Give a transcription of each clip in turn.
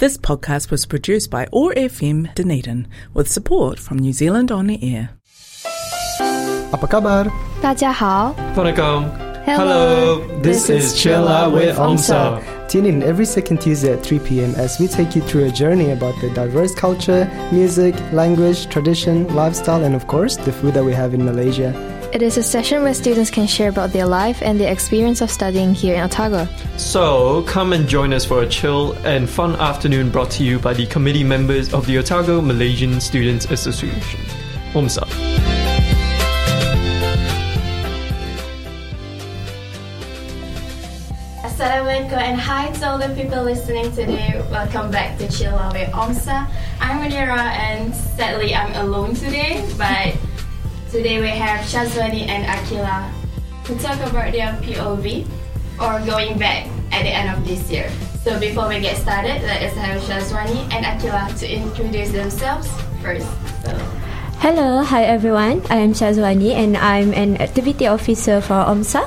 This podcast was produced by OAR FM Dunedin with support from New Zealand On the Air. Apa kabar? 大家好. Vanakkam. Hello. Hello. This, this is Chill-lah with Omsa. Tune in every second Tuesday at 3 p.m. as we take you through a journey about the diverse culture, music, language, tradition, lifestyle, and of course, the food that we have in Malaysia. It is a session where students can share about their life and their experience of studying here in Otago. So, come and join us for a chill and fun afternoon brought to you by the committee members of the Otago Malaysian Students Association. Omsa. Assalamualaikum and hi to all the people listening today. Welcome back to Chill Away Omsa. I'm Munira and sadly I'm alone today, but today we have Shazwani and Akila to talk about their POV or going back at the end of this year. So before we get started, let us have Shazwani and Akila to introduce themselves first. So Hello, hi everyone. I am Shazwani and I'm an activity officer for OMSA.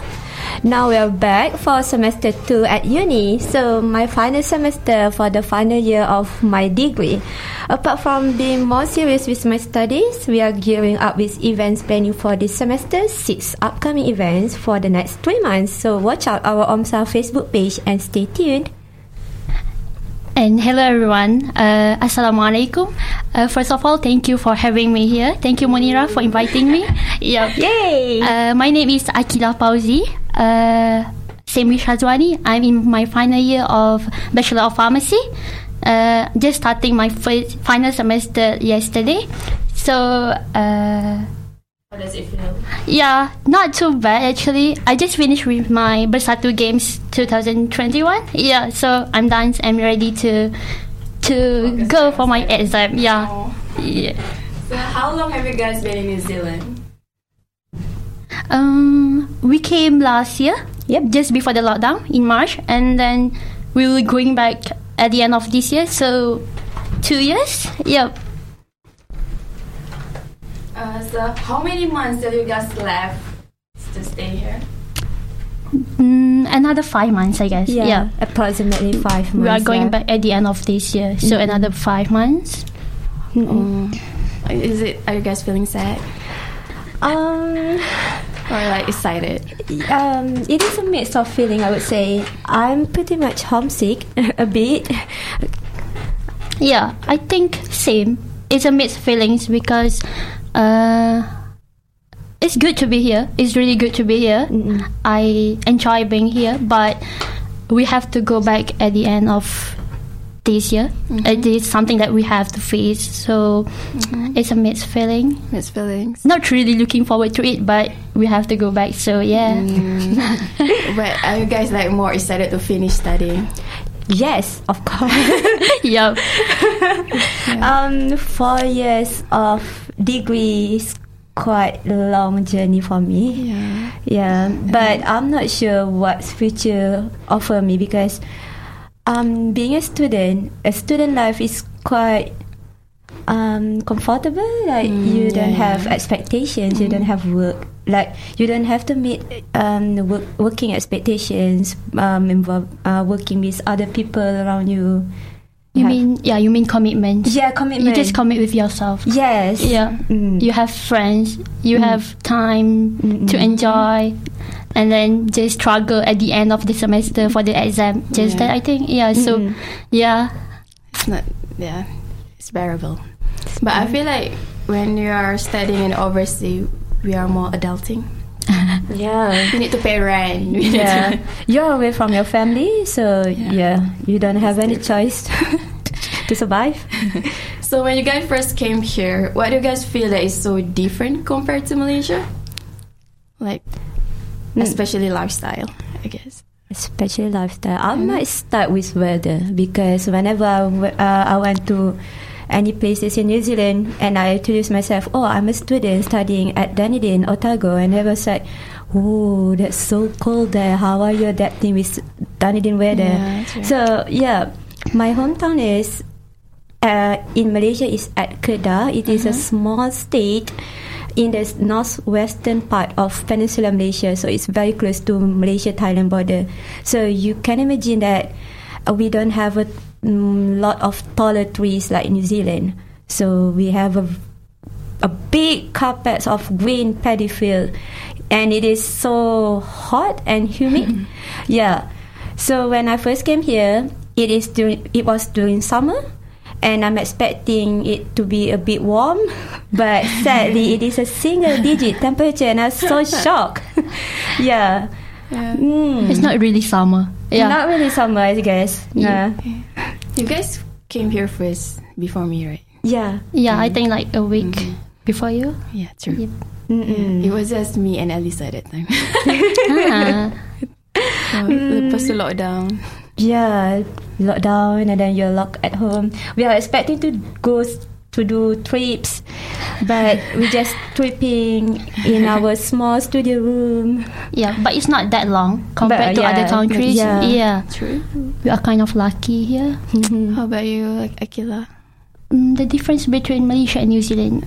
Now we are back for semester 2 at uni. So my final semester for the final year of my degree. Apart from being more serious with my studies, we are gearing up with events planning for this semester, six upcoming events for the next three months. So watch out our OMSA Facebook page and stay tuned. And hello everyone. Uh, Assalamualaikum. Uh, first of all, thank you for having me here. Thank you, Munira, for inviting me. Yep. Yay! Uh, my name is Akila Pauzi. Uh, same with Shazwani. I'm in my final year of Bachelor of Pharmacy. Uh, just starting my first final semester yesterday. So, uh, how does it feel? yeah, not too bad actually. I just finished with my Bersatu Games 2021. Yeah, so I'm done. I'm ready to to go for my exam. Yeah. Oh. yeah. So how long have you guys been in New Zealand? Um, we came last year. Yep, just before the lockdown in March, and then we were going back at the end of this year. So two years. Yep. Uh, so how many months have you guys left to stay here? Mm, another five months, I guess. Yeah. approximately five months. We are going left. back at the end of this year, so Mhm. another five months. Mm-mm. Is it? Are you guys feeling sad Um, or like excited? um, it is a mix of feeling. I would say I'm pretty much homesick a bit. Yeah, I think same. It's a mixed feelings because uh, it's good to be here. It's really good to be here. Mm-mm. I enjoy being here, but we have to go back at the end of this year. It is something that we have to face. So it's a mixed feeling. Mixed feelings. Not really looking forward to it, but we have to go back. So yeah. but are you guys like more excited to finish studying? Yes, of course. yep. um, four years of degree is quite a long journey for me. Yeah. Yeah, but I'm not sure what future offer me because um, being a student, a student life is quite um, comfortable. Like you Mm, don't yeah, have yeah. expectations, you don't have work. Like you don't have to meet um, work, working expectations. Um, involve uh, working with other people around you. You have- mean yeah? You mean commitment? yeah, commitment. You just commit with yourself. Yes. Yeah. Mm. You have friends. You have time Mm-mm. to enjoy, and then just struggle at the end of the semester for the exam. Just Yeah. that I think. Yeah. So Mm-mm. yeah. It's not. Yeah, it's bearable. But I feel like when you are studying in overseas, we are more adulting. Yeah. you need to pay rent. Yeah you're away from your family so Yeah. yeah, you don't have any choice to survive So when you guys first came here, what do you guys feel that is so different compared to Malaysia? Like, Mm. especially lifestyle, I guess. especially lifestyle i might start with weather because whenever I, uh, I went to any places in New Zealand and I introduced myself oh I'm a student studying at Dunedin Otago and they was like oh that's so cold there how are you adapting with Dunedin weather Yeah, right. so yeah my hometown is uh, in Malaysia is at Kedah. It is a small state in the northwestern part of Peninsula Malaysia, so it's very close to Malaysia Thailand border. So you can imagine that we don't have a mm, lot of taller trees like New Zealand. So we have a a big carpet of green paddy field, and it is so hot and humid. yeah. So when I first came here, it is during it was during summer, and I'm expecting it to be a bit warm, but sadly it is a single digit temperature, and I was so shocked. yeah. Yeah. Mm. It's not really summer. Yeah. Not really summer, I guess. Yeah. You guys came here first before me, right? Yeah. yeah, I think like a week before you. Yeah, true. Yep. Mm-mm. It was just me and Elisa at that time. ah. so, lepas tu lockdown. Yeah, lockdown and then you're locked at home. We are expecting to go s- to do trips, but we just tripping in our small studio room. Yeah, but it's not that long compared But, to yeah, other countries. yeah. Yeah. True. we are kind of lucky here. How about you, like Akila? Mm, the difference between Malaysia and New Zealand.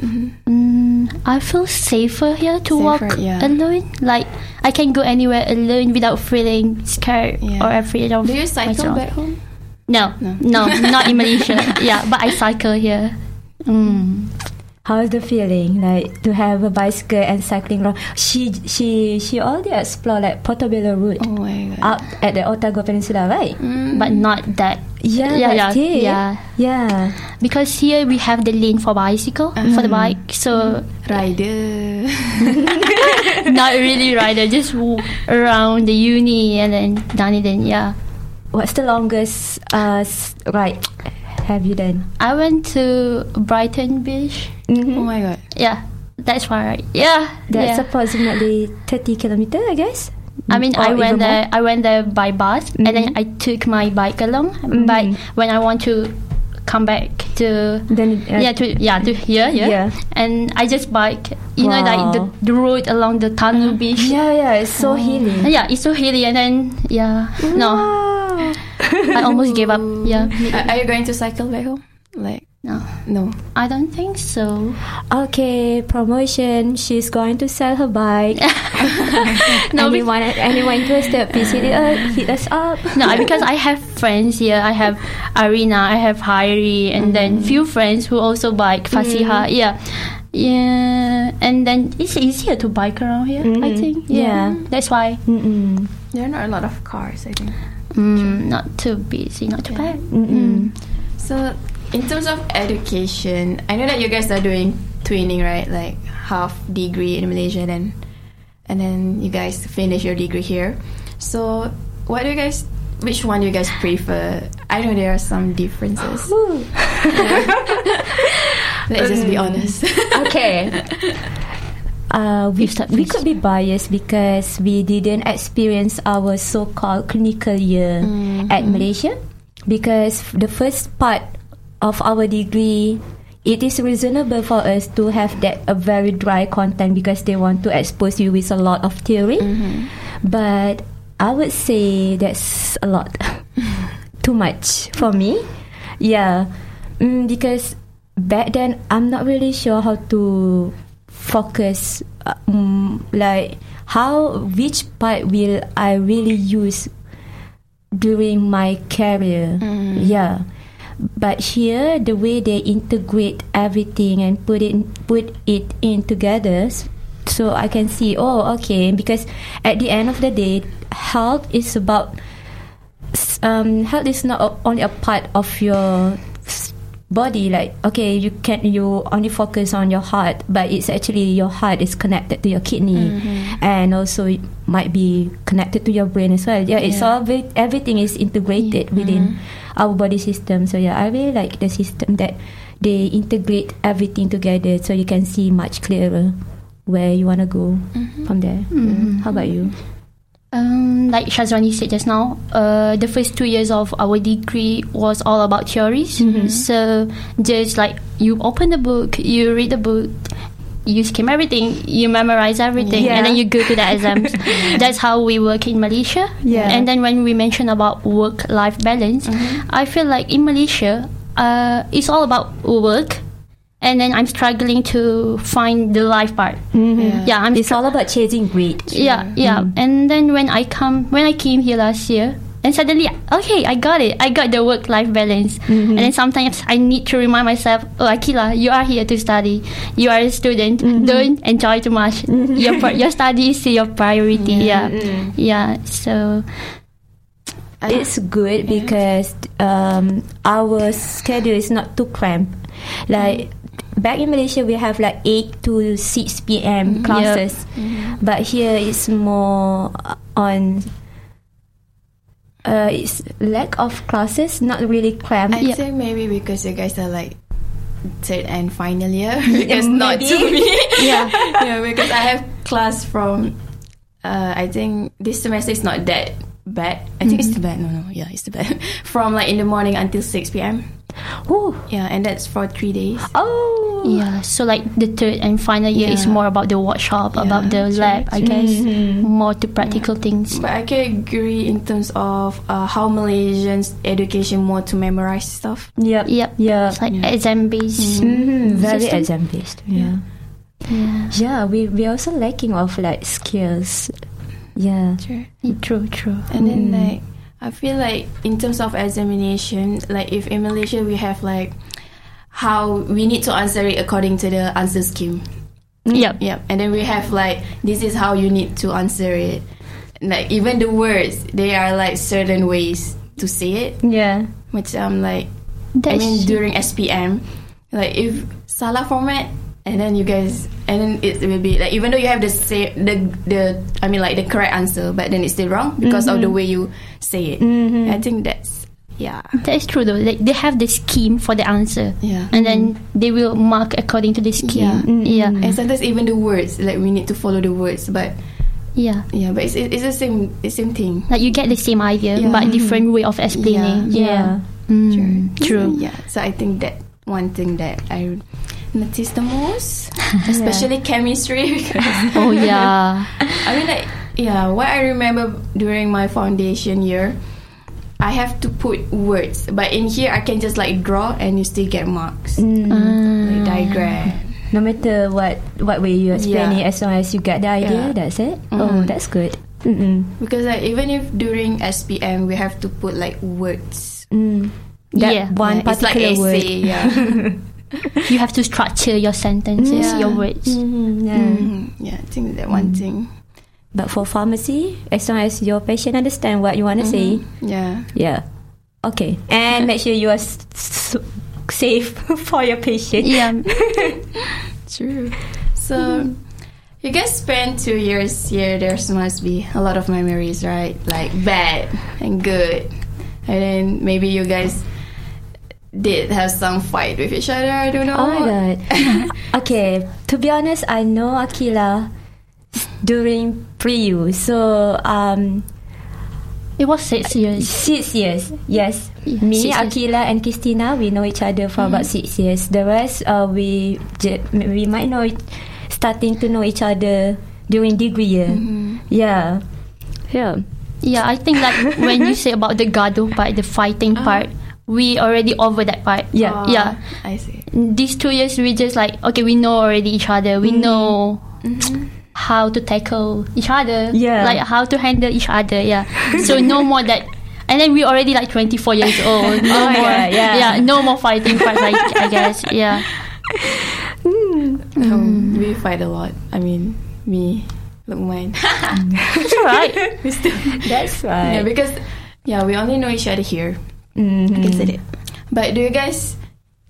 Mm, I feel safer here to walk yeah. alone. Like I can go anywhere alone without feeling scared Yeah. or afraid of. Do you cycle myself. back home? No, No. no, not in Malaysia. Yeah, but I cycle here. Mm. How's the feeling like to have a bicycle and cycling around? She she she already explored like Portobello route Oh my god. up at the Otago Peninsula, right? But not that. Yeah, Yeah, yeah, still, yeah. yeah. Because here we have the lane for bicycle for the bike, so Rider. not really rider, just w- around the uni and then Dunedin. Yeah, What's the longest uh s- ride have you done? I went to Brighton Beach. Mm-hmm. oh my god. Yeah, that's far right. Yeah, That's yeah. approximately thirty kilometer, I guess. I mean, Or I went even more? there. I went there by bus, and then mm-hmm. I took my bike along. But mm-hmm. when I want to come back to Then uh, yeah to yeah to here yeah, Yeah. and I just bike. You know, like the, the road along the tunnel beach. yeah, yeah, it's so oh. healing. And yeah, it's so hilly, and then yeah, no, I almost gave up. Yeah, Are, are you going to cycle back home? Like no, no. I don't think so. Okay, promotion. She's going to sell her bike. No, be- anyone, anyone interested? Please hit, it, uh, hit us up. no, because I have friends here. I have Arina, I have Hairi, and then few friends who also bike Fasiha. Yeah. Yeah, and then it's easier to bike around here. I Mhm. think. Yeah. Yeah, that's why. Mm-mm. There are not a lot of cars, I think. Mm, not too busy, not too bad. Mm-mm. So, in terms of education, I know that you guys are doing twinning, right? Like half degree in Malaysia, then and then you guys finish your degree here. So, what do you guys? Which one do you guys prefer? I know there are some differences. Let's just be honest. Okay. Uh, we, start we could be biased because we didn't experience our so-called clinical year at Malaysia. Because the first part of our degree it is reasonable for us to have that a very dry content because they want to expose you with a lot of theory. But I would say that's a lot too much for me. Yeah. Mm, because back then I'm not really sure how to focus mm, like how which part will I really use during my career? Yeah. But here the way they integrate everything and put it put it in together so I can see oh okay because at the end of the day health is about um, health is not only a part of your body like okay you can you only focus on your heart but it's actually your heart is connected to your kidney. And also it might be connected to your brain as well. Yeah it's all ve- everything is integrated within our body system. So yeah i really like the system that they integrate everything together so you can see much clearer where you want to go from there. How about you Um, like Shazwani said just now, uh, the first two years of our degree was all about theories. So just like you open the book, you read the book, you skim everything, you memorize everything, Yeah. and then you go to the exams. That's how we work in Malaysia. Yeah. And then when we mention about work-life balance, I feel like in Malaysia, uh, it's all about work. And then I'm struggling to find the life part. Mm-hmm. Yeah, I'm it's all about chasing greed yeah, yeah. Mm. And then when I come, when I came here last year, and suddenly, okay, I got it. I got the work-life balance. Mm-hmm. And then sometimes I need to remind myself, oh, Akila, you are here to study. You are a student. Mm-hmm. Don't enjoy too much. Your pri- your study is your priority. Yeah, yeah. So it's good because um, our schedule is not too cramped. Like back in Malaysia, we have like eight to six p.m. classes, but here it's more on. Uh, it's lack of classes, not really cramped. I'd say maybe because you guys are like third and final year because not to me. yeah, yeah, because I have class from. Uh, I think this semester is not that bad. I think it's too bad. No, no, yeah, it's too bad. from like in the morning until six p.m. Ooh. Yeah, and that's for three days. Oh, yeah. So like the third and final year is more about the workshop, Yeah, about the true, lab, I true. guess, more to practical things. But I can agree in terms of uh, how Malaysians education more to memorize stuff. Yep. Yep. Yeah. It's like exam based. Mhm, Very System? exam based. Yeah. Yeah. Yeah, we we also lacking of like skills. Yeah. True. True. True. And then mm. like I feel like in terms of examination, like if in Malaysia we have like how we need to answer it according to the answer scheme. Mm. Yep. Yep. And then we have like this is how you need to answer it. Like even the words, they are like certain ways to say it. Yeah. Which I'm like That's I mean during SPM, like if salah format and then you guys and then it will be like even though you have the say the the I mean like the correct answer, but then it's still wrong because of the mm-hmm. way you say it. Mm-hmm. I think that's yeah. That is true though. Like they have the scheme for the answer. Yeah. And then they will mark according to the scheme. Yeah. Yeah. And sometimes even the words, like we need to follow the words, but Yeah. yeah, but it's it's the same the same thing. Like you get the same idea Yeah. but different way of explaining. Yeah. Mm, true. Yeah. So I think that one thing that I noticed the most, especially chemistry, because Oh yeah. I mean, like, yeah, what I remember during my foundation year, I have to put words, but in here I can just like draw and you still get marks, Mm. like diagram. No matter what what way you explain Yeah. it, as long as you get the idea, Yeah. that's it. Oh, Mhm. that's good. Mm-mm. Because like even if during SPM we have to put like words, Mm. That Yeah. one Yeah, it's like particular word. essay, yeah, You have to structure your sentences, Yeah. your words. Mhm, yeah. Mhm. yeah. I think that one thing, But for pharmacy, as long as your patient understand what you want to say, yeah. yeah, okay. And make sure you are s- s- safe for your patient. Yeah. True. So, you guys spent two years here. There must be a lot of memories, right? Like bad and good, and then maybe you guys did have some fight with each other. I don't know. Oh my god. okay, to be honest, I know Akila during pre-U. So um It was six years. six years. Yes. Yeah, Me, six. Akila and Christina, we know each other for about six years. The rest uh, we j- we might know it, starting to know each other during degree year. Yeah. Yeah. Yeah, I think like when you say about the gado part, the fighting part, we already over that part. Yeah. Oh, Yeah. I see. These two years we just like okay, we know already each other. We mm-hmm. know how to tackle each other. Yeah. Like how to handle each other. Yeah. so no more that and then we already like twenty four years old. No Oh more God, yeah. no more fighting parts I, I guess. Yeah. Mm. Um, mm. we fight a lot. I mean, me, Lukman. It's alright. we still, That's yeah, because yeah, we only know each other here. Mhm. I can say that. But do you guys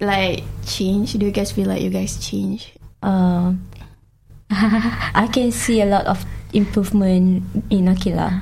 like change? Do you guys feel like you guys change? Um, I can see a lot of improvement in Akila.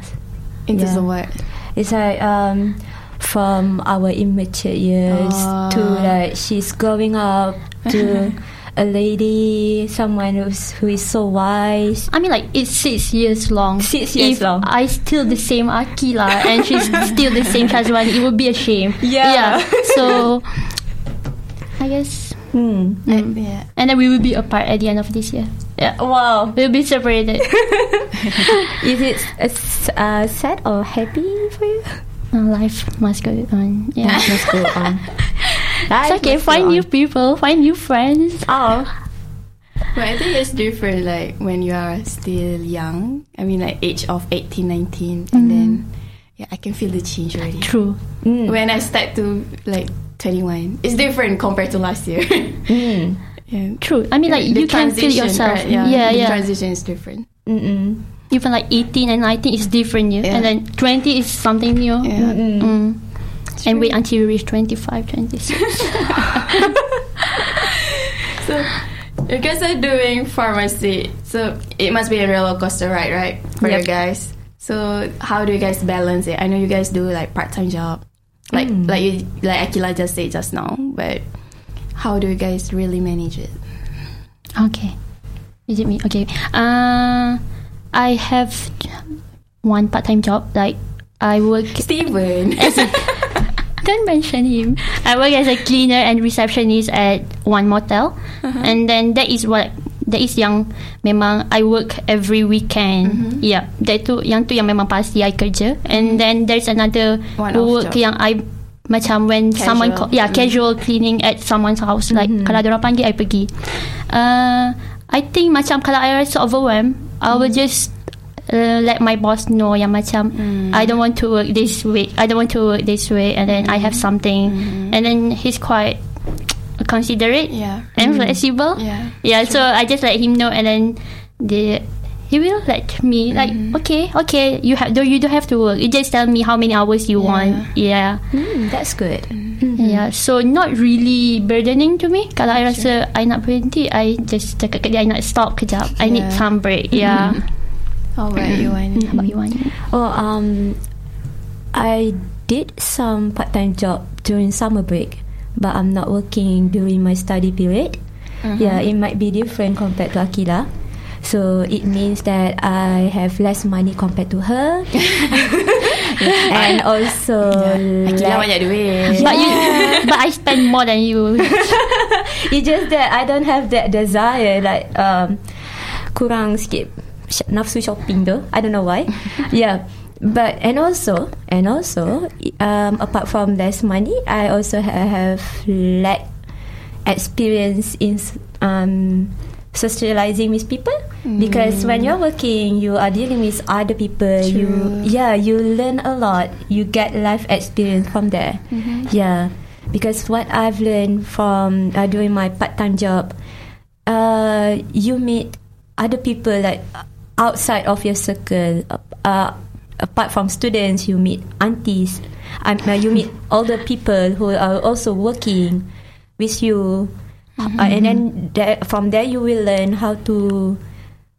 In terms Yeah. of what? It's like um, from our immature years to Ah. like she's growing up to a lady, someone who's who is so wise. I mean, like it's six years long. Six years if long. I still the same Akila and she's still the same Shazwan, it would be a shame. Yeah. Yeah. So I guess, Hmm. And, yeah. and then we will be apart at the end of this year. Yeah, Wow. we'll be separated. Is it uh, s- uh, sad or happy for you? Uh, Life must go on. Yeah. Let's go on. It's okay. Find new people. Find new friends. Oh. But I think it's different like when you are still young. I mean like age of 18, 19 and mm-hmm. then yeah, I can feel the change already. True. When I start to like 21, it's different compared to last year. yeah. True. I mean, like The you can feel transition, yourself. right, yeah, yeah, the yeah. transition is different. Mm-mm. Even like 18 and 19 is different, yeah. Yeah. And then 20 is something new. Yeah. And wait until you reach 25, 26. So you guys are doing pharmacy, so it must be a roller coaster ride, right, for you guys? So how do you guys balance it? I know you guys do like part time job, like Mm. like you, like Akila just said just now, but how do you guys really manage it? okay. Is it me? Okay. Uh, I have one part-time job. Like I work. Steven, Don't mention him. I work as a cleaner and receptionist at one motel, and then that is what that is yang memang I work every weekend. Yeah, that tu yang tu yang memang pasti I kerja. And then there's another One-off work yang I macam when someone Casual. call, yeah Mm. casual cleaning at someone's house like kalau ada orang panggil I pergi. Uh, I think macam kalau I rasa overwhelmed, I will just uh, let my boss know yang macam I don't want to work this way. I don't want to work this way, and then I have something, and then he's quite considerate yeah, and flexible. yeah, Yeah, so I just let him know, and then the he will let me like okay, okay, you have you don't have to work. You just tell me how many hours you Yeah. want. Yeah, Mm, that's good. yeah. So not really burdening to me. Kalau I rasa I nak berhenti, I just cakap ke dia I nak stop kejap. I need Yeah. some break. Yeah. How about you, Wani? How about you, Wani? Oh, um, I did some part-time job during summer break, but I'm not working during my study period. Yeah, it might be different compared to Akila. So it means that I have less money compared to her, and also Akila like- banyak duit. But you, but I spend more than you. it's just that I don't have that desire like um, kurang sikit nafsu shopping though. I don't know why. Yeah. But and also and also um, apart from less money I also ha- have lack experience in um, socializing with people. Because when you're working you are dealing with other people. You yeah you learn a lot. You get life experience from there. Yeah. Because what I've learned from uh, doing my part-time job uh, you meet other people like outside of your circle uh, apart from students you meet aunties um, uh, you meet older people who are also working with you uh, and then there, from there you will learn how to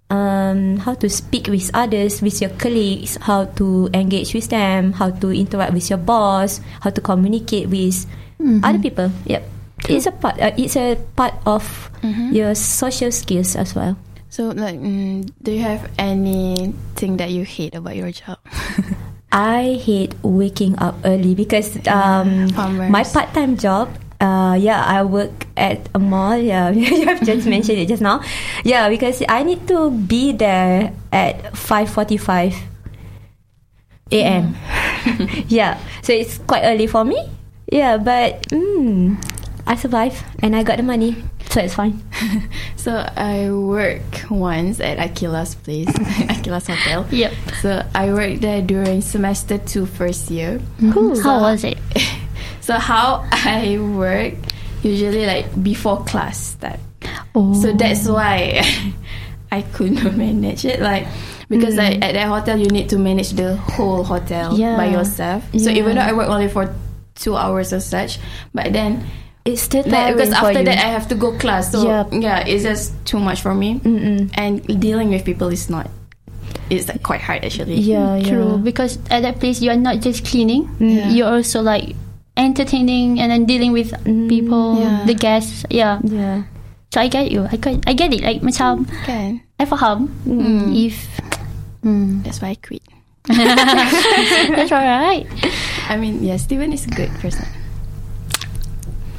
um, how to speak with others, with your colleagues, how to engage with them, how to interact with your boss, how to communicate with other people. Yep, it's a part. Uh, it's a part of your social skills as well. So, like, mm, do you have anything that you hate about your job? I hate waking up early because um, my part-time job. Uh, yeah, I work at a mall. Yeah, you have just mentioned it just now. Yeah, because I need to be there at five forty-five a.m. yeah, so it's quite early for me. Yeah, but mm, I survive and I got the money, so it's fine. So I work once at Akila's place, Akila's hotel. Yep. So I worked there during semester two, first year. Mm-hmm. Cool. How was it? So how I work usually like before class start. Oh. So that's why I couldn't manage it. Like because mm. like at that hotel you need to manage the whole hotel Yeah. by yourself. Yeah. So even though I work only for two hours or such, but then It's still like, tiring because for after you. that I have to go class. So Yep. yeah, it's just too much for me. Mm-mm. And dealing with people is not. It's like quite hard actually. Yeah, mm, True, yeah. because at that place you are not just cleaning, Yeah. you're also like entertaining and then dealing with mm, people, Yeah. the guests. Yeah. Yeah. So I get you. I get, I get it. Like macam Can. I faham. Mm. Hmm. If mm. If that's why I quit. that's alright. I mean, yeah, Steven is a good person.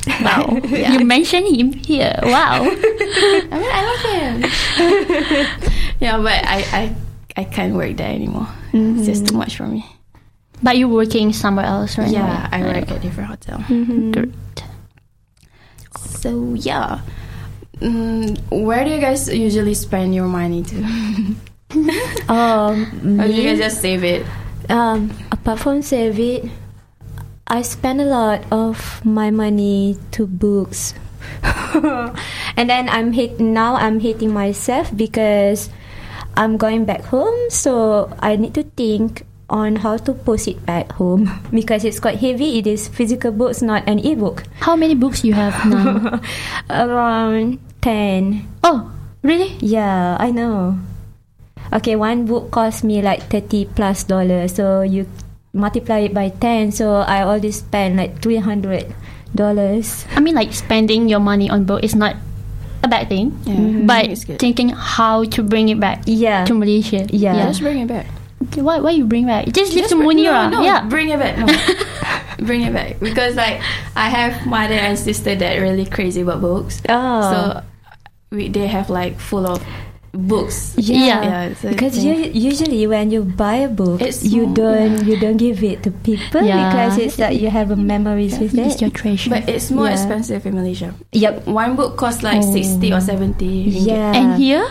Wow, you mentioned him here. Wow. I mean, I love him. yeah, but I, I, I can't work there anymore. It's just too much for me. but you're working somewhere else, right? Yeah, I work at a different hotel. Great. So yeah, mm, where do you guys usually spend your money to? Um, or do you me, guys just save it? Um, apart from save it, I spend a lot of my money to books. and then I'm hate now I'm hating myself because I'm going back home so I need to think on how to post it back home because it's quite heavy. It is physical books, not an ebook. How many books you have now? Around ten. oh, really? Yeah, I know. Okay, one book cost me like thirty plus dollars. So you multiply it by ten. So I already spend like three hundred dollars. I mean, like spending your money on book is not a bad thing, Yeah. Mm-hmm. but It's good. thinking how to bring it back Yeah. to Malaysia. Yeah. Just bring it back. Why? Why you bring back? Just leave Just to bring- Munira. No, no, yeah. bring it back. No. bring it back because like I have mother and sister that really crazy about books. Oh. So we, they have like full of books. Yeah, Yeah, so because you, usually when you buy a book, It's you don't you don't give it to people Yeah. because it's like you have a memories with It's it. your treasure. But it's more Yeah. expensive in Malaysia. Yep. One book costs like Oh. sixty or seventy. ringgit. Yeah. and here,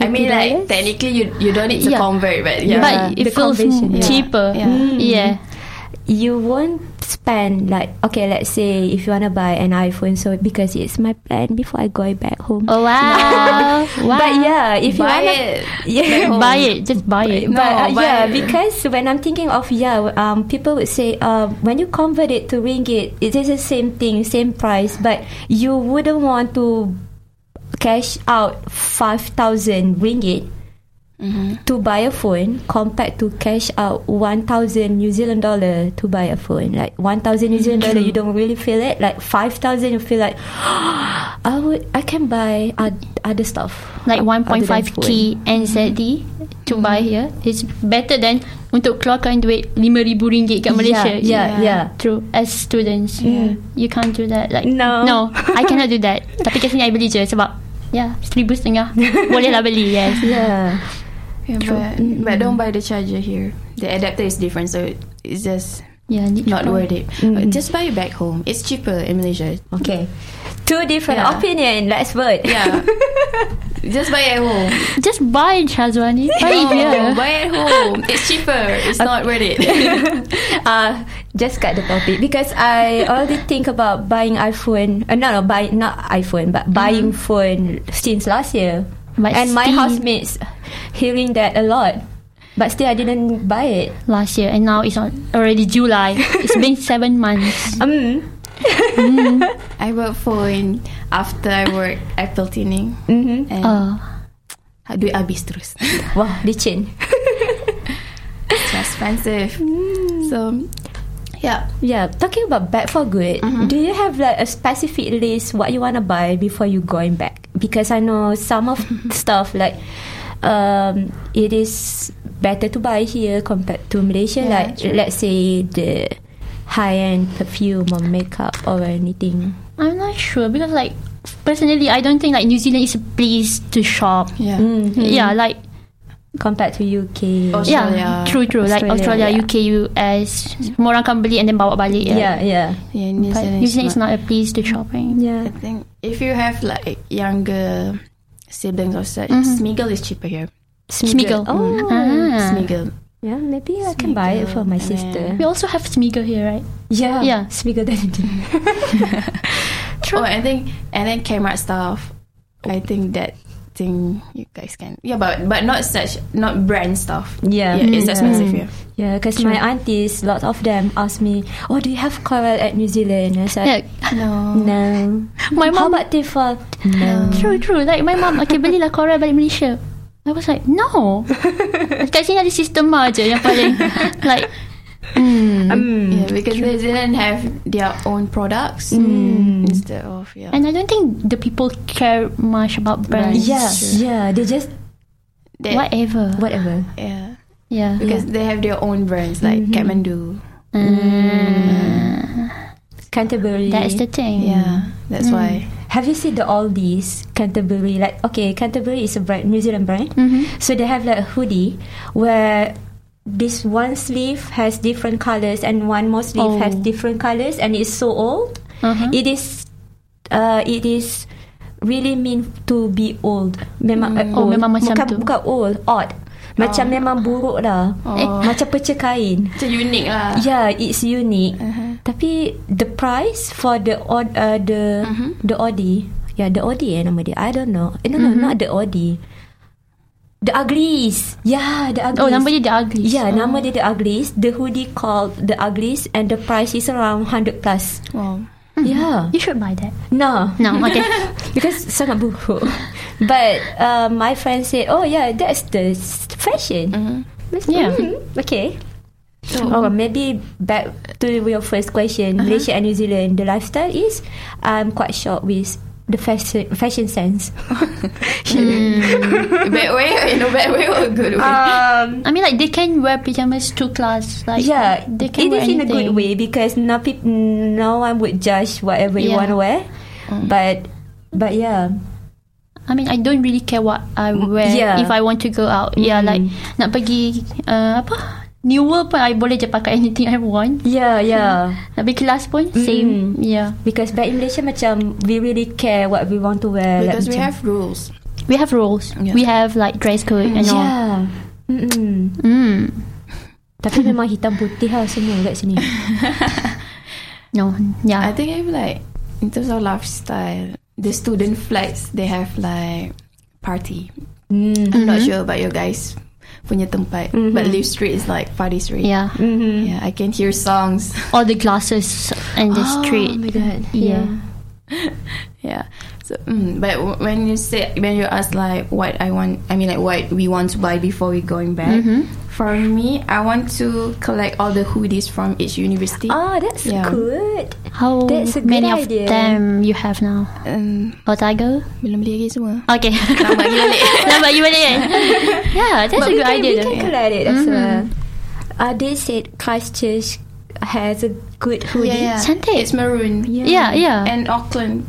I mean, like $30? technically you you don't need to Yeah. convert, but yeah. but it The feels convention, yeah. cheaper. Yeah. Mm. Yeah. you won't spend like okay, let's say if you wanna buy an iPhone, so because it's my plan before I go back home. Oh wow! wow. But yeah, if you buy wanna it. yeah, buy it. Just buy it. No, but uh, buy yeah, it. because when I'm thinking of yeah, um, people would say um, when you convert it to ringgit, it is the same thing, same price, but you wouldn't want to cash out five thousand ringgit Mhm. to buy a phone compared to cash out one thousand New Zealand dollar to buy a phone. Like one thousand New Zealand dollar, you don't really feel it. Like five thousand, you feel like I would, I can buy oth- other stuff. Like other than 1.5 phone. k NZD to buy here. It's better than untuk keluarkan duit RM5,000 kat Malaysia. Yeah, yeah, yeah. True. As students, you can't do that. Like No. no, I cannot do that. Tapi kat sini I beli je sebab ya seribu setengah boleh lah beli. Yes. Yeah. Yeah, but, but don't buy the charger here. The adapter is different, so it's just Yeah, not worth it. But Just buy it back home. It's cheaper in Malaysia. Okay. Two different Yeah. opinion. Let's vote. Yeah. just buy it at home. Just buy Shazwani. Buy it here. Buy it at home. It's cheaper. It's not worth it. uh, just cut the topic because I already think about buying iPhone. Uh, no, no, buy not iPhone, but buying phone since last year. But and my housemates hearing that a lot, but still I didn't buy it. last year and now it's on already July. it's been seven months. Um. I bought phone after I work Apple tuning. Mm-hmm. And Uh, duit habis terus. Wah, licin. it's expensive. So, yeah. Yeah, talking about back for good. Do you have like a specific list what you wanna buy before you going back? Because I know some of stuff like um, it is better to buy here compared to Malaysia. Yeah, like true. let's say the high end perfume or makeup or anything. I'm not sure because like personally I don't think like New Zealand is a place to shop. Yeah. Mhm. Yeah, like Compared to UK. Australia. yeah, true true. like Australia, Australia, UK, US, semua orang akan beli and then bawa balik. Yeah, yeah. Yeah, New Zealand, New is Zealand is not- not a place to shopping. Yeah. I think if you have like younger siblings or such, Mhm. Smiggle is cheaper here. Smiggle. Oh. Ah. Smiggle. Yeah, maybe I can buy it for my Smiggle, sister. We also have Smiggle here, right? Yeah. Yeah. Smiggle dan Oh, I think and then Kmart stuff. I think that thing you guys can. Yeah, but but not such not brand stuff. Yeah. yeah it's Yeah. expensive here. Yeah, because my aunties, lots of them ask me, "Oh, do you have coral at New Zealand?" I said, Yeah. No. "No." My How mom. about Tiffal? No. True, true. Like my mom, okay, belilah Cora balik Malaysia. I was like, no. Kat sini ada sistem aja yang paling like. Mm. Yeah, because New Zealand have their own products instead of yeah. And I don't think the people care much about brands. Yeah, yeah. They just They- Whatever. whatever. Yeah, Yeah. because they have their own brands like Kathmandu. Mm. Canterbury. That's the thing. Yeah, that's why. Have you seen the Aldi's Canterbury? Like, okay, Canterbury is a brand, New Zealand brand. Mhm. So they have like a hoodie where this one sleeve has different colors and one more sleeve Oh. has different colors, and it's so old. Uh-huh. It is, uh, it is really mean to be old. Memang uh, Oh, old. memang macam bukan, tu. Bukan old, odd. Macam memang buruk lah. Oh. Macam pecah kain. Macam unik lah. Yeah, it's unique. Uh-huh. Tapi the price for the od- uh, the Mhm. the Audi, yeah, the Audi eh nama dia. I don't know. Eh, no, no, Mm-hmm. not the Audi. The Uglies. Yeah, the Uglies. Oh, nama dia The Uglies. Yeah, nama dia The Uglies. The hoodie called The Uglies and the price is around 100 plus. Wow. Yeah. You should buy that. No. No, okay. because sangat buruk. But uh, my friend said, "Oh yeah, that's the fashion." That's- Yeah. mhm, Okay. oh, maybe back to your first question, Malaysia and New Zealand, the lifestyle is I'm quite shocked with the fashion fashion sense. bad way or in a bad way or a good way? um, I mean, like they can wear pajamas to class. Like yeah, they can it wear is in a good way because no peop- no one would judge whatever you want to wear. But but yeah, I mean, I don't really care what I wear Yeah. if I want to go out. Yeah, like nak pergi uh, apa? New World pun I boleh je pakai anything I want. yeah, yeah. Nak pergi kelas pun same. Yeah. Because back in Malaysia macam we really care what we want to wear. because like, we macam- have rules. We have rules. Yeah. We have like dress code and all. Yeah. Mm-mm. Mm. Tapi memang hitam putih lah semua kat sini. No. Yeah. I think I'm like in terms of lifestyle, the student flights they have like party. Mm. I'm not sure about your guys punya tempat, but Live Street is like party street. yeah. Mm-hmm. yeah. I can hear songs. All the glasses and the street. Oh my god. Yeah. yeah. So, mm, but when you say when you ask like what I want, I mean like what we want to buy before we going back. For me, I want to collect all the hoodies from each university. Oh, that's Yeah. good. How That's a good many idea. of them you have now? Um, Otago? belum beli lagi semua. Okay. Lambat lagi balik. Lambat you balik. yeah, that's But a good can, idea we can collect it as well. Uh, they said Christchurch has a good hoodie. Yeah, yeah. It's maroon. Yeah, yeah. And Auckland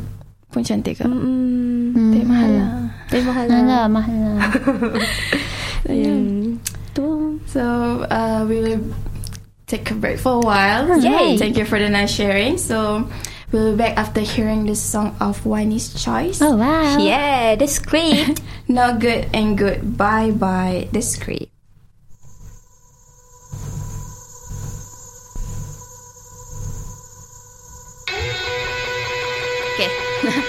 pun cantik ke? Mm, Tapi mahal lah. they mahal Mahal lah. lah, mahal lah. Mm. Tu. So uh, we will take a break for a while. Yay. Thank you for the nice sharing. So we'll be back after hearing the song of Winnie's Choice. Oh, wow. Yeah, the script. Not good and good. Bye bye. The script. All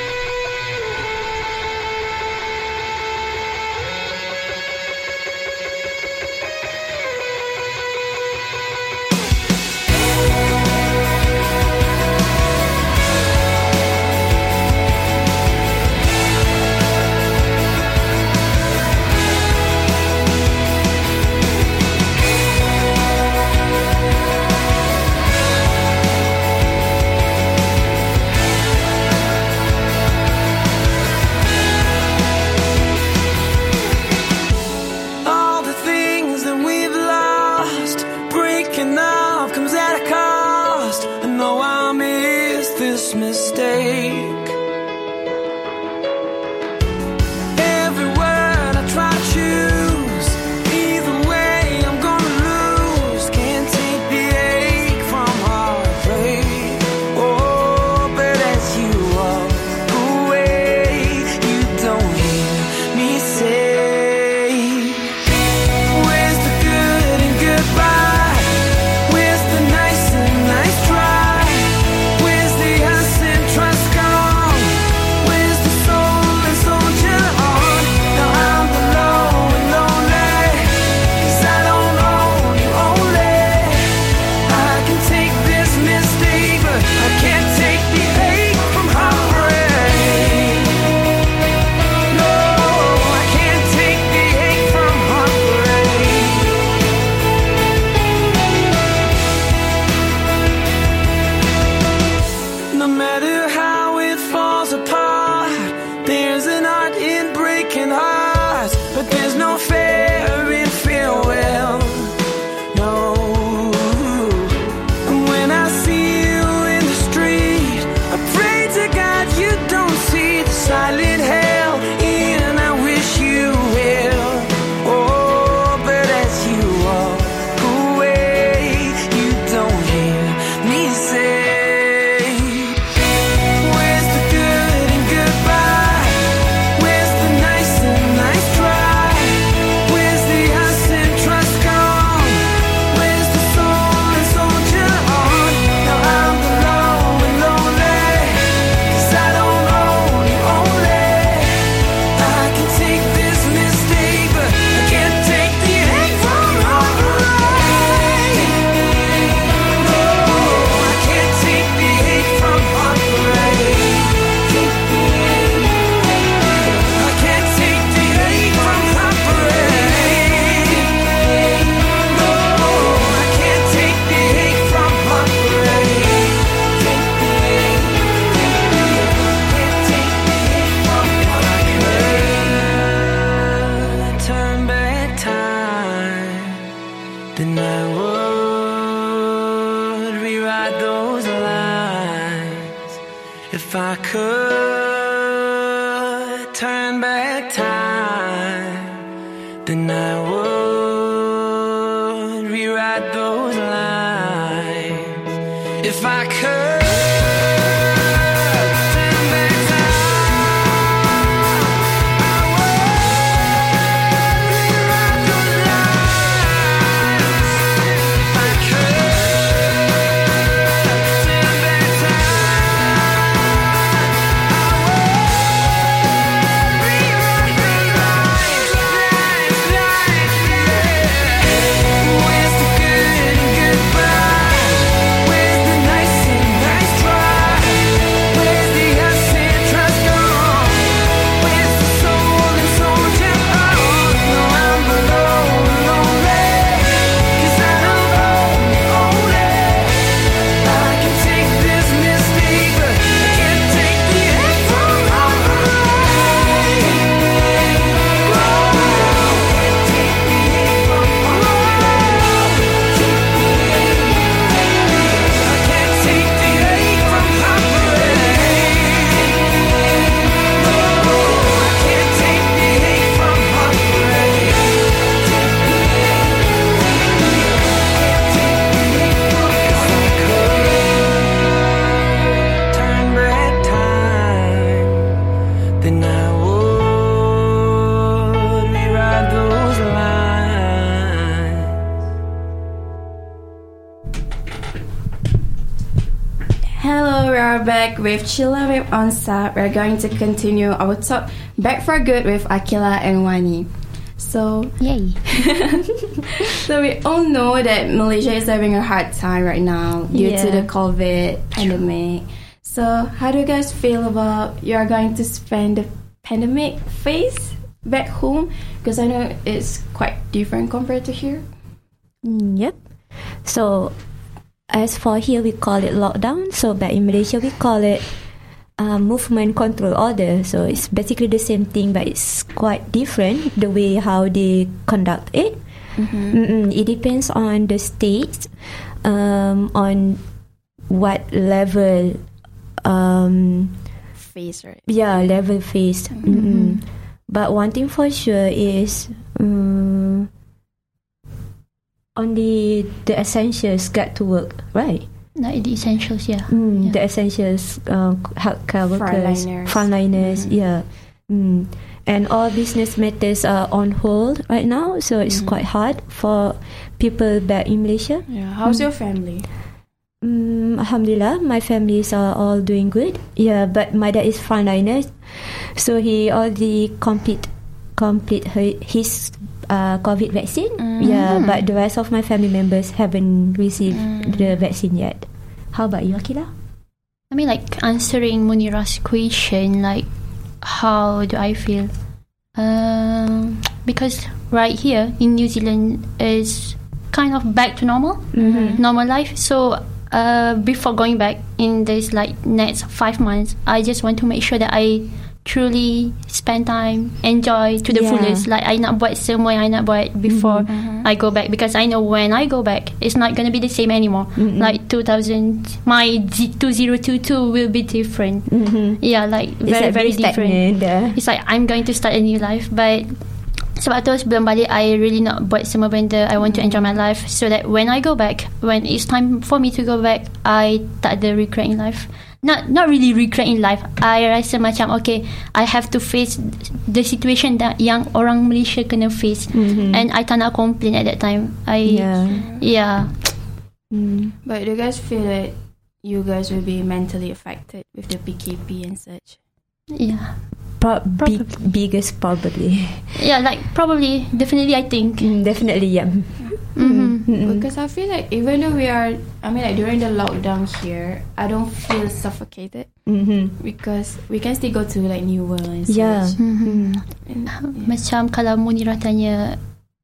If I could. With Chill-lah with OMSA. We're going to continue our talk back for good with Akila and Wani. So, Yay. so we all know that Malaysia is having a hard time right now due to the COVID pandemic. So, how do you guys feel about you are going to spend the pandemic phase back home? Because I know it's quite different compared to here. Mm, Yep. So, as for here, we call it lockdown. So, back in Malaysia, we call it uh, movement control order. So, it's basically the same thing, but it's quite different the way how they conduct it. Mm-mm. It depends on the state, um, on what level, um, Phase, right? yeah, level phase Mm-mm. But one thing for sure is um, only the essentials get to work, right? Like the essentials, yeah. Mm, Yeah. The essentials, uh, healthcare workers, Frontliners. frontliners, yeah. Mm. And all business matters are on hold right now, so it's quite hard for people back in Malaysia. Yeah. How's your family? Mm, Alhamdulillah, my families are all doing good. Yeah, but my dad is frontliner, so he already complete complete his uh, COVID vaccine. Yeah, but the rest of my family members haven't received the vaccine yet. How about you, Akila? I mean, like answering Munira's question, like how do I feel? Um, because right here in New Zealand is kind of back to normal, normal life. So uh, before going back in this like next five months, I just want to make sure that I truly spend time, enjoy to the Yeah. fullest. Like I nak buat semua yang I nak buat before I go back because I know when I go back, it's not gonna be the same anymore. Like 2000, my Z- 2022 will be different. Yeah, like very very different. It's like I'm going to start a new life, but sebab tu sebelum balik I really nak buat semua benda I want to enjoy my life so that when I go back when it's time for me to go back I tak ada regret in life not not really regret in life. I rasa macam okay I have to face the situation that yang orang Malaysia kena face. And I tak nak complain at that time. I Yeah. yeah. But do you guys feel that you guys will be mentally affected with the PKP and such? yeah. Pro- big, biggest probably. yeah like probably. Definitely I think. Mm, definitely, yeah. Mhm. Because I feel like even though we are, I mean, like during the lockdown here, I don't feel suffocated Mm-hmm. because we can still go to like New World and such. Yeah. Mhm. And, Macam kalau Munira tanya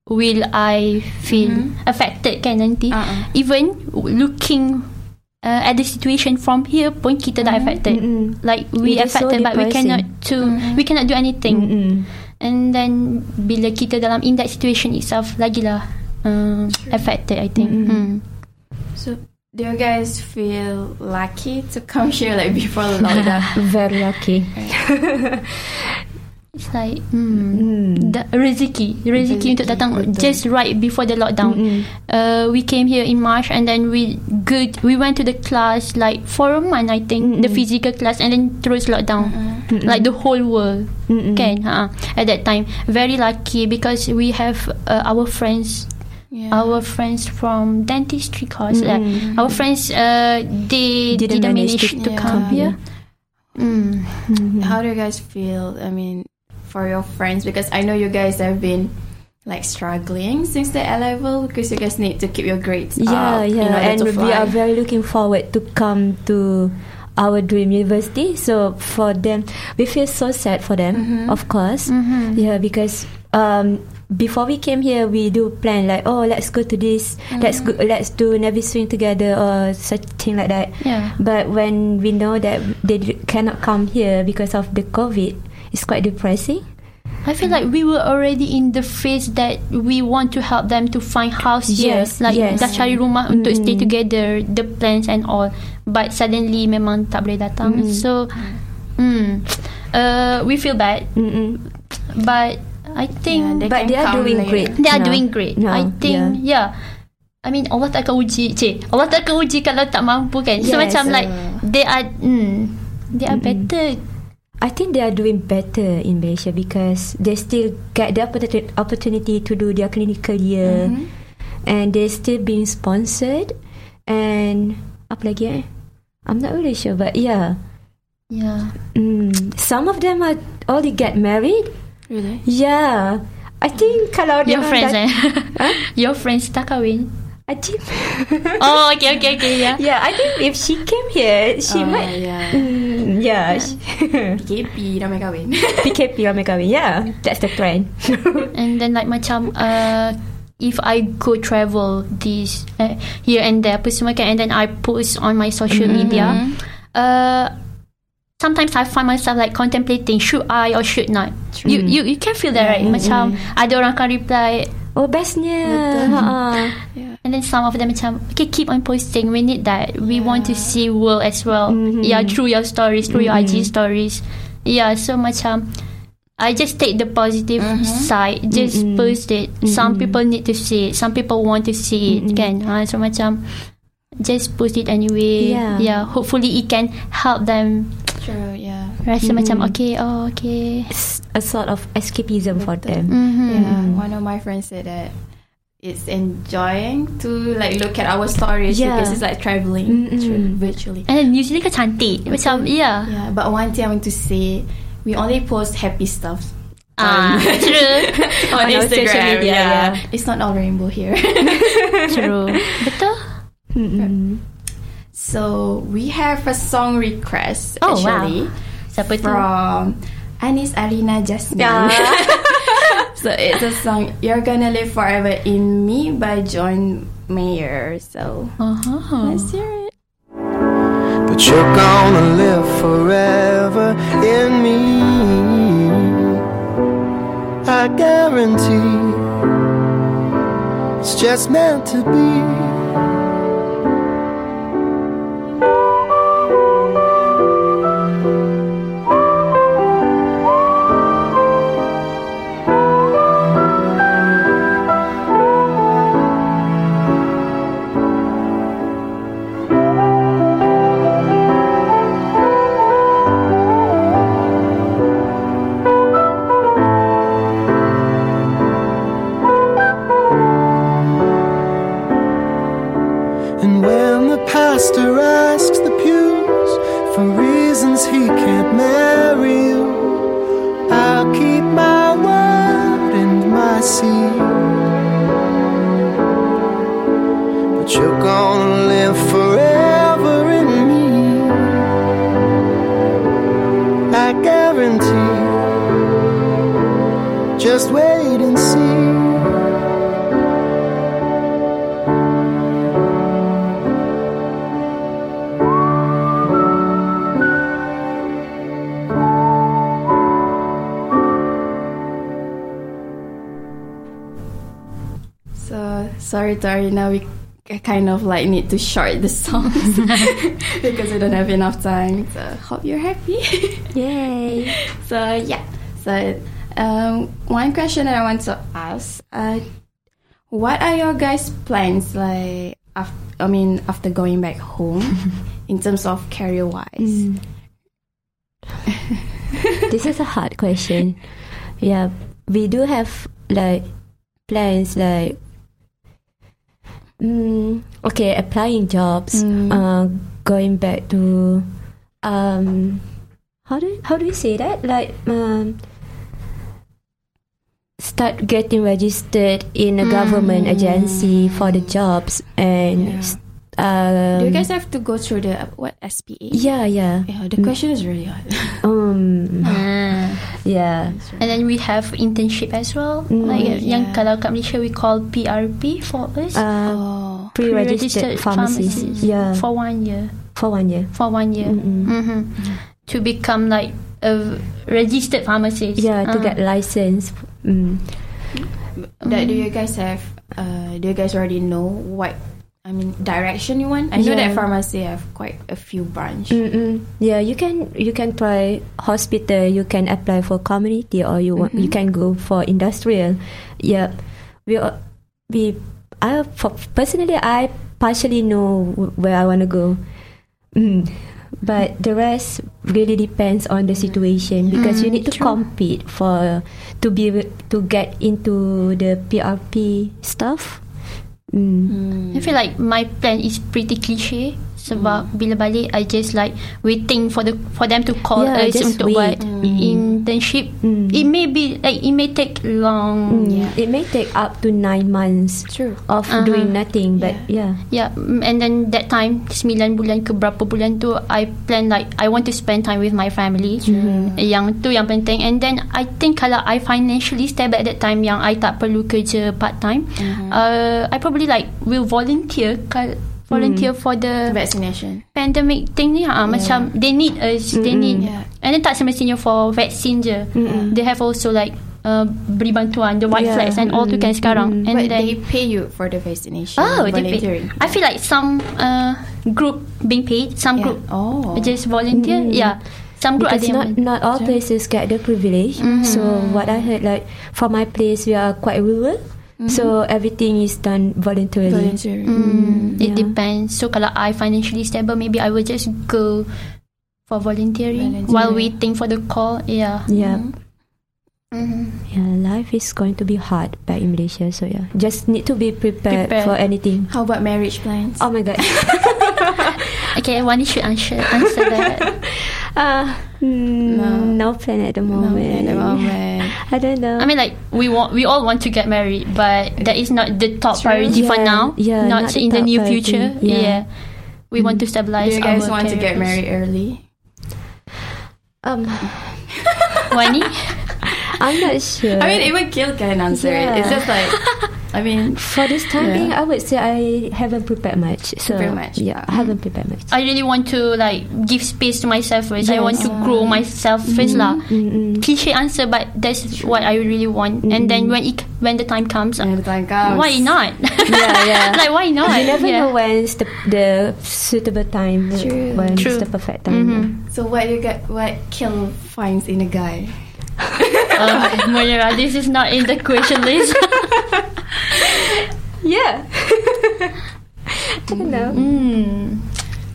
Will I feel affected kan nanti Uh-uh. Even looking uh, at the situation from here pun kita dah affected Mm-mm. Like we It is so affected but we cannot to we cannot do anything Mm-mm. And then bila kita dalam in that situation itself Lagilah uh, affected I think Mm-mm. mm. so do you guys feel lucky to come here like before the lockdown? Very lucky. It's like mm, the rezeki, rezeki untuk datang just right before the lockdown. Uh, we came here in March and then we good. We went to the class like for a month, I think, the physical class, and then terus lockdown, like the whole world. Can uh, at that time very lucky because we have uh, our friends. Yeah. Our friends from dentistry course, like, our friends, uh, they Didn't didn't, manage manage to to, come come here. Mm. How do you guys feel? I mean, for your friends, because I know you guys have been like struggling since the A level because you guys need to keep your grades Yeah, up. in yeah, order and to we are very looking forward to come to our dream university. So for them, we feel so sad for them, Mm-hmm. of course. Yeah, because um, before we came here, we do plan like, oh, let's go to this, let's Mm-hmm. go, let's do Nevis swing together or such thing like that. Yeah. But when we know that they cannot come here because of the COVID, it's quite depressing. I feel like we were already in the phase that we want to help them to find house here. Yes, Like yes. dah cari rumah untuk stay together, the plans and all. But suddenly memang tak boleh datang. So, mm, uh, we feel bad. Mm-mm. But I think Yeah, they But they are doing later. great. they are No. doing great. No, I think, yeah. I mean, Allah tak akan uji, cik. Allah tak akan uji kalau tak mampu kan. So Yes, macam uh. like they are, mm, they are better. I think they are doing better in Malaysia because they still get the opportu- opportunity to do their clinical year and they still being sponsored and apa lagi eh? I'm not really sure but yeah. Yeah. Mm, some of them are already get married. Really? Yeah. I think kalau Your dia friends dah- eh? Your friends tak kahwin? I think Oh, okay, okay, okay, yeah. yeah, I think if she came here, she Oh, might yeah. Mm, yeah. PKP ramai kahwin. PKP ramai kahwin. Yeah, that's the trend. And then like macam uh, if I go travel this uh, here and there apa semua kan and then I post on my social media uh, sometimes I find myself like contemplating should I or should not? You you you can feel that right? Macam ada orang akan reply. Oh bestnya. Ha. and then some of them macam okay keep on posting. We need that. We want to see world as well. Yeah through your stories through your IG stories. Yeah so macam I just take the positive side. Just post it. Some people need to see it. Some people want to see it kan? Ha, so macam just post it anyway. Yeah. yeah hopefully it can help them True, yeah. rasa macam okay oh okay It's a sort of escapism for them. mm-hmm. Yeah, one of my friends said that it's enjoying to like look at our stories Yeah. because it's like traveling through virtually. and usually New Zealand kan cantik macam yeah Yeah, but one thing I want to say, we only post happy stuff ah true on, On Instagram. social media, yeah. yeah. it's not all rainbow here. true betul so we have a song request Oh, wow. actually siapa tu from Anis Alina Jasmine. so it's a song "You're Gonna Live Forever in Me" by John Mayer. So uh-huh. let's hear it. But you're gonna live forever in me. I guarantee it's just meant to be. So sorry, Tarina, we kind of like need to short the songs because we don't have enough time. So hope you're happy. Yay! so yeah. So um, one question that I want to ask: uh, What are your guys' plans like? Af- I mean, after going back home, in terms of career wise. this is a hard question. Yeah, we do have like plans like mm, okay, applying jobs, Mm. uh, going back to um, how do how do we say that? Like um, start getting registered in a government agency for the jobs and Yeah. um, Do you guys have to go through the what SPA? yeah yeah Yeah, the question is really hard. Um Ah. yeah And then we have internship as well. like uh, yang yeah. kalau kat Malaysia we call PRP for us. uh, oh. pre-registered pharmacies. Yeah, For one year. for one year. For one year. Mm-mm. hmm To become like a registered pharmacist. Yeah, to Ah. get license. Mm. That do you guys have? Uh, do you guys already know what? I mean, direction you want? I know that pharmacy have quite a few branch. Mm-mm. Yeah, you can you can try hospital. You can apply for community, or you want you mm-hmm. can go for industrial. Yeah, we we I personally I partially know where I want to go, mm. but the rest really depends on the situation mm-hmm. because you mm, need to compete for to be able to get into the PRP stuff. Mm. I feel like my plan is pretty cliche. Sebab bila balik I just like waiting for the for them to call Yeah, us just untuk buat wait. internship. Mm. It may be like it may take long. Mm. It may take up to nine months True. of Uh-huh. doing nothing, but yeah. Yeah, mm, and then that time 9 bulan ke berapa bulan tu I plan like I want to spend time with my family. Yang tu yang penting and then I think kalau I financially stable at that time yang I tak perlu kerja part time, uh, I probably like will volunteer kal- volunteer for the Vaccination. pandemic thing ni ha, macam they need us they need Yeah. and then tak semestinya for vaccine je they have also like uh, beri bantuan the white Yeah. flags and all tu kan sekarang and but then they pay you for the vaccination. Oh, they pay. volunteering. I feel like some uh, group being paid, some Yeah. group Oh. just volunteer. Yeah, some group Because not not all places get the privilege. So what I heard, like for my place, we are quite rural. So everything is done voluntarily. volunteering. Mm, it Yeah. depends. So kalau I financially stable, maybe I will just go for volunteering, Volunteering. while waiting for the call. Yeah. Yeah, Mhm. yeah. Life is going to be hard back in Malaysia. So yeah, just need to be prepared, Prepared. for anything. How about marriage plans? Oh my god. Okay, one should answer answer that. uh, no. No. no plan at the No, moment. at the moment. I don't know. I mean, like we want, we all want to get married, but that is not the top True. priority for now. yeah, not, not in the top near priority, future. yeah. Yeah. We want to Do stabilize. you guys our want to get married early? um, Wani? I'm not sure. I mean, it would Kill can answer it. It's just like, I mean, for this time Yeah. being, I would say I haven't prepared much. So Prepared much. yeah, I haven't prepared much. I really want to like give space to myself first. I want to grow myself mm-hmm. first lah. Mm-mm. Cliche answer, but that's what I really want. And mm-hmm. then when it when the time comes, when the time comes. why not? Yeah, yeah. like why not? You never yeah. know when's the the suitable time, True. when's True. the perfect time. Mhm. So what you get? What Kill finds in a guy? Uh, Moira, this is not in the question list. Yeah. I don't know. mm,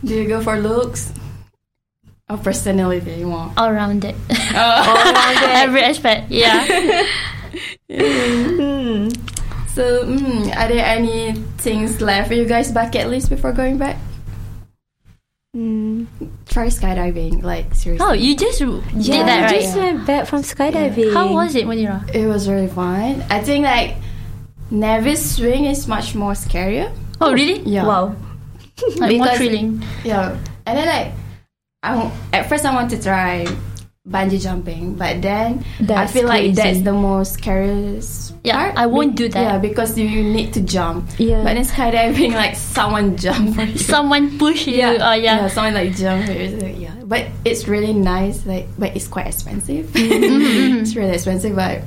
Do you go for looks or personality more? all rounded. All around it. Every aspect. Yeah. Hmm. So, mm, are there any things left for you guys bucket list before going back? Mm. Try skydiving, like seriously. Oh, you just did Yeah, that I right? just went back from skydiving. How was it, Moira? It was really fun. I think like Nevis swing is much more scarier. Oh, really? Yeah. Wow. Like more thrilling. Yeah. And then like, I w- at first I want to try bungee jumping, but then I That's feel like that's the most scariest. Yeah, part. I won't do that. Yeah, because you need to jump. Yeah. But then skydiving, like someone jump for you. Someone push you. yeah, Oh, yeah. someone like jump. for you. So, yeah, but it's really nice. Like, but it's quite expensive. Mm-hmm. it's really expensive, but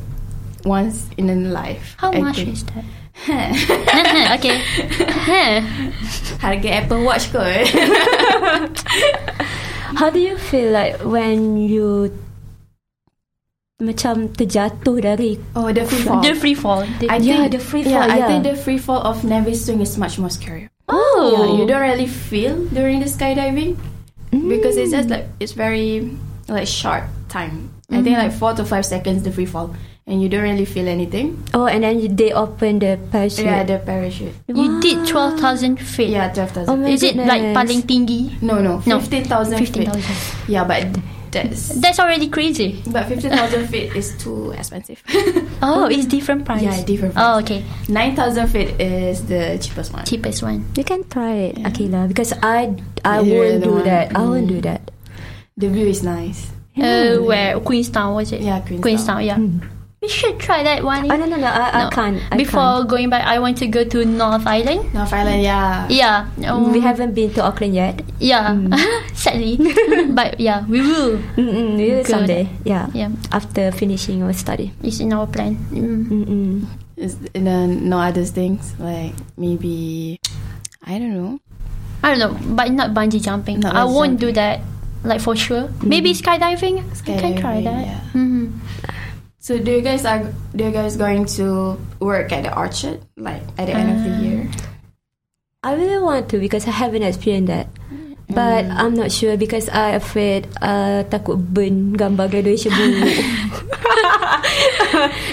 once in a life. How I much think. is that? okay. Harga Apple Watch kot. How do you feel like when you macam terjatuh dari oh, the free fall. The free fall. The- I Yeah, think, the free fall Yeah, fall, I think the free fall of Nevis swing is much more scary. oh. Yeah, you don't really feel during the skydiving because it's just mm. like it's very like short time. I think like mm. four to five seconds the free fall, and you don't really feel anything. Oh, and then they open the parachute. Yeah, the parachute. You did 12,000 feet. Yeah, twelve thousand. Oh my Is it like goodness. paling tinggi? no, no, No. fifteen thousand. 15,000. Yeah, but that's That's already crazy. but fifteen thousand feet is too expensive. Oh, it's different price. Yeah, different price. Oh, okay. Nine thousand feet is the cheapest one. Cheapest one. You can try it, Akila, because I I Yeah, won't do one. that. I won't Mm. do that. The view is nice. Uh, where Queenstown was it? Yeah, Queenstown. Queenstown. Yeah. We should try that one. Oh no no no! I, I can't. I Before going back, I want to go to North Island. North Island, yeah. Yeah. um, we haven't been to Auckland yet. Yeah. Mm. Sadly, but yeah, we will. Mm-mm, we will Good. someday. Yeah. Yeah, After finishing our study. it's in our plan. Mm. mm, mm. Is and then uh, no other things like maybe I don't know. I don't know, but not bungee jumping. Not I bungee won't do that. Like for sure. Maybe skydiving. I can try that. yeah. Mhm. So do you guys are do you guys going to work at the orchard like at the end of the Uh, year? I really want to because I haven't experienced that. But I'm not sure because I afraid uh, takut burn gambar graduation buruk.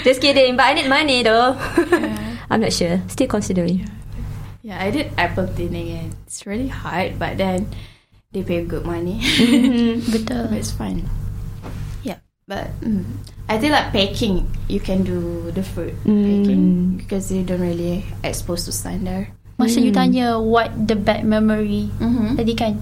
Just kidding. But I need money though. I'm not sure. Still considering. Yeah, I did apple thinning and it's really hard, but then they pay good money. Betul. but it's fun. But mm, I think like baking, you can do the fruit baking because you don't really exposed to sun there. Masa you tanya what the bad memory Mm-hmm. tadi kan.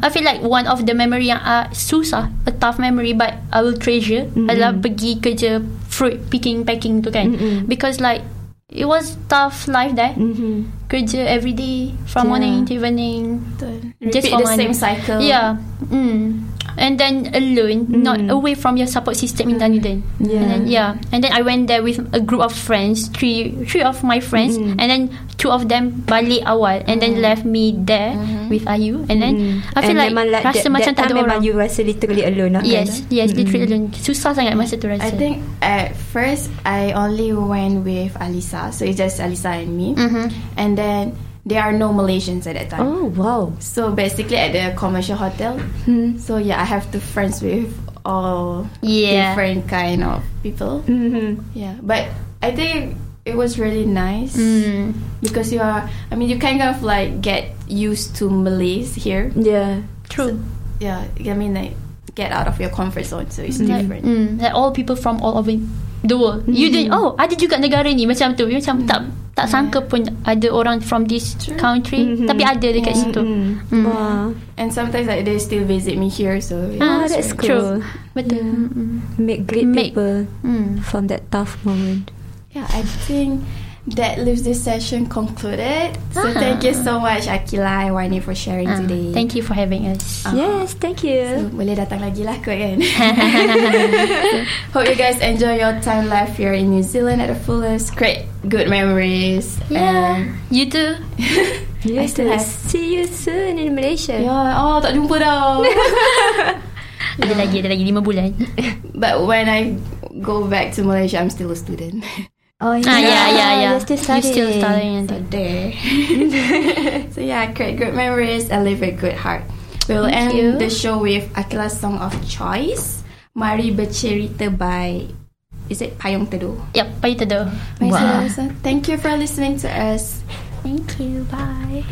I feel like one of the memory yang uh, susah, a tough memory but I will treasure adalah pergi kerja fruit picking packing tu kan. Because like it was tough life there. Mm-hmm. Kerja every day from Yeah. morning to evening. Repeat for the money. same cycle. Yeah. Mm. And then alone, not away from your support system in Dunedin. Yeah. And then yeah. And then I went there with a group of friends, three three of my friends, and then two of them balik awal, and then left me there with Ayu. And then I feel And like memang like rasa that, macam that tak time ada memang orang. you rasa literally alone lah kan? Yes, yes, literally alone. Susah sangat masa tu rasa. I think at first I only went with Alisa, so it's just Alisa and me, Mm-hmm. and then there are no Malaysians at that time. Oh wow. So basically at the commercial hotel, so yeah, I have to friends with all Yeah. different kind of people. Mm-hmm. Yeah, but I think it was really nice Mm. because you are. I mean, you kind of like get used to Malays here. Yeah. True. Yeah, I mean like get out of your comfort zone, so it's different. Mm, like all people from all over the world. You didn't. Oh, ada juga negara ni macam tu. You macam tak tak sangka pun ada orang from this country. Tapi ada dekat situ. Mm. Wow. And sometimes like they still visit me here, so yeah, Ah, it's that's True. cool. Betul. Mm-mm. Make great Make- people Mm. from that tough moment. Yeah, I think that leaves this session concluded. So Ah. thank you so much Akila and Wani for sharing Ah, today. thank you for having us. Ah. Yes, thank So, you. boleh datang lagi lah kot kan. Hope you guys enjoy your time life here in New Zealand at the fullest. Great, good memories. Yeah. You too. I Yes, still have- see you soon in Malaysia. Ya, oh tak jumpa dah. Ada lagi, ada lagi lima bulan. But when I go back to Malaysia, I'm still a student. Oh Ah, yeah, yeah, yeah. You're still You studying. still studying. So there. so yeah, great, good memories and live with good heart. We will Thank end you. the show with Akila's song of choice, Mari Bercerita by, is it Payung Teduh? Yep, pay to do. Wow. Thank you for listening to us. Thank you. Bye.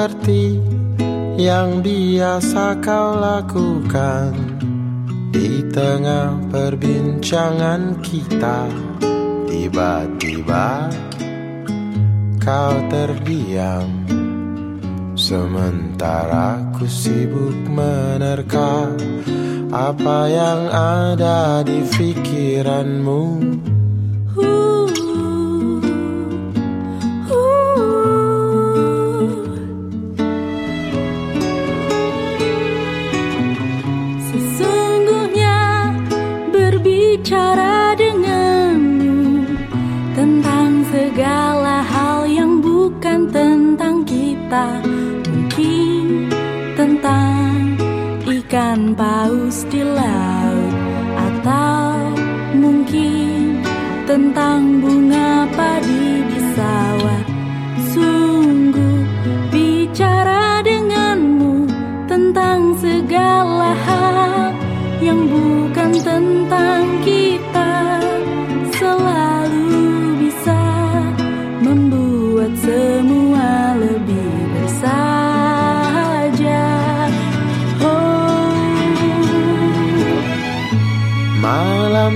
seperti yang biasa kau lakukan di tengah perbincangan kita. Tiba-tiba kau terdiam sementara ku sibuk menerka apa yang ada di pikiranmu.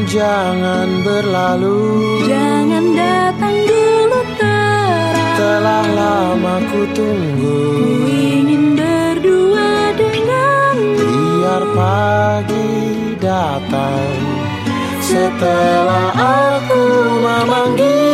jangan berlalu. Jangan datang dulu terang Telah lama ku tunggu. Ku ingin berdua denganmu. Biar pagi datang. Setelah aku memanggil